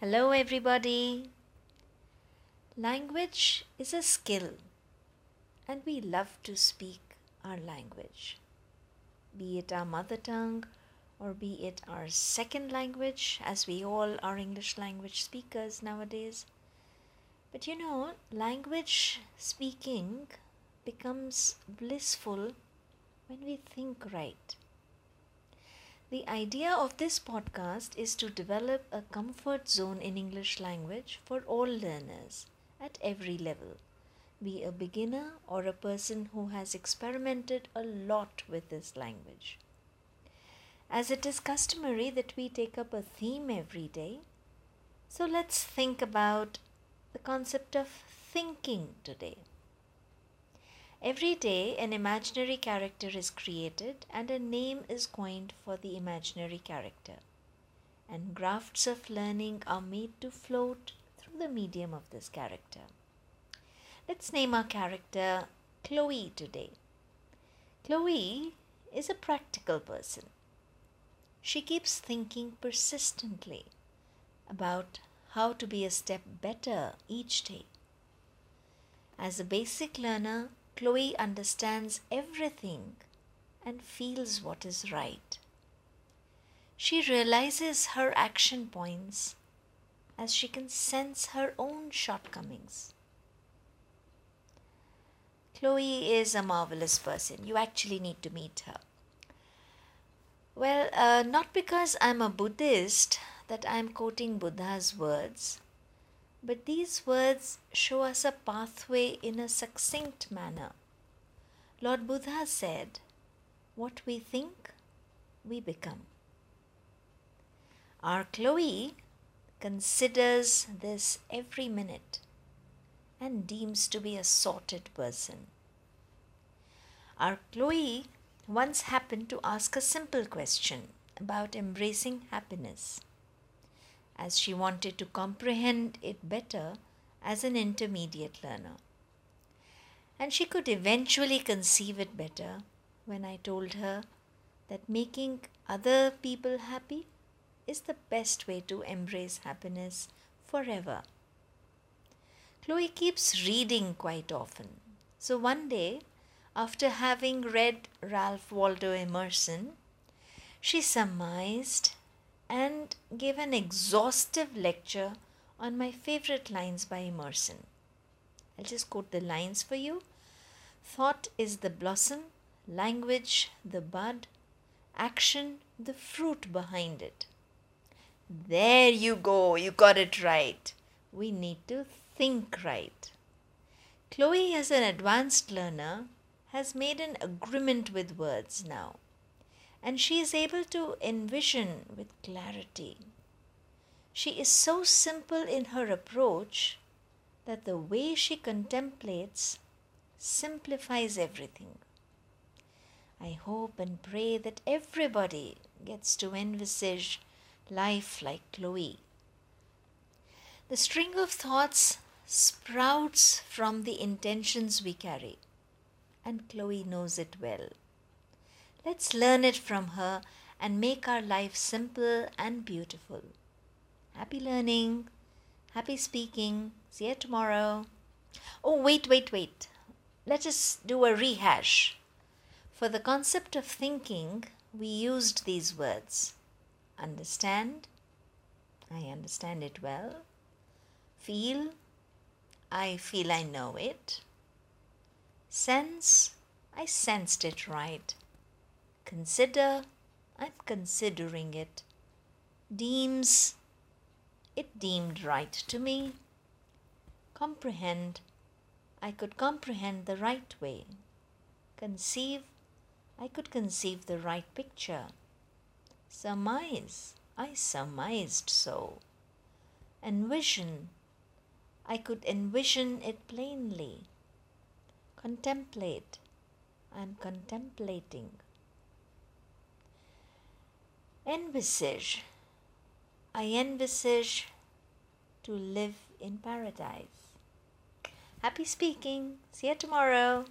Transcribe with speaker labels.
Speaker 1: Hello, everybody. Language is a skill, and we love to speak our language, be it our mother tongue or be it our second language, as we all are English language speakers nowadays. But you know, language speaking becomes blissful when we think right. The idea of this podcast is to develop a comfort zone in English language for all learners at every level, be a beginner or a person who has experimented a lot with this language. As it is customary that we take up a theme every day, so let's think about the concept of thinking today. Every day, an imaginary character is created and a name is coined for the imaginary character. And grafts of learning are made to float through the medium of this character. Let's name our character Chloe today. Chloe is a practical person. She keeps thinking persistently about how to be a step better each day. As a basic learner, Chloe understands everything and feels what is right. She realizes her action points as she can sense her own shortcomings. Chloe is a marvelous person. You actually need to meet her. Well, uh, not because I'm a Buddhist that I'm quoting Buddha's words, but these words show us a pathway in a succinct manner. Lord Buddha said, What we think, we become. Our Chloe considers this every minute and deems to be a sorted person. Our Chloe once happened to ask a simple question about embracing happiness as she wanted to comprehend it better as an intermediate learner. And she could eventually conceive it better when I told her that making other people happy is the best way to embrace happiness forever. Chloe keeps reading quite often. So one day, after having read Ralph Waldo Emerson, she surmised and gave an exhaustive lecture on my favorite lines by Emerson. I'll just quote the lines for you. Thought is the blossom, language the bud, action the fruit behind it. There you go, you got it right. We need to think right. Chloe, as an advanced learner, has made an agreement with words now and she is able to envision with clarity. She is so simple in her approach that the way she contemplates simplifies everything. I hope and pray that everybody gets to envisage life like Chloe. The string of thoughts sprouts from the intentions we carry, and Chloe knows it well. Let's learn it from her and make our life simple and beautiful. Happy learning. Happy speaking. See you tomorrow. Oh, wait, wait, wait. Let us do a rehash. For the concept of thinking, we used these words understand, I understand it well. Feel, I feel I know it. Sense, I sensed it right. Consider, I'm considering it. Deems, it deemed right to me. Comprehend, I could comprehend the right way. Conceive, I could conceive the right picture. Surmise, I surmised so. Envision, I could envision it plainly. Contemplate, I am contemplating envisage. I envisage to live in paradise. Happy speaking. See you tomorrow.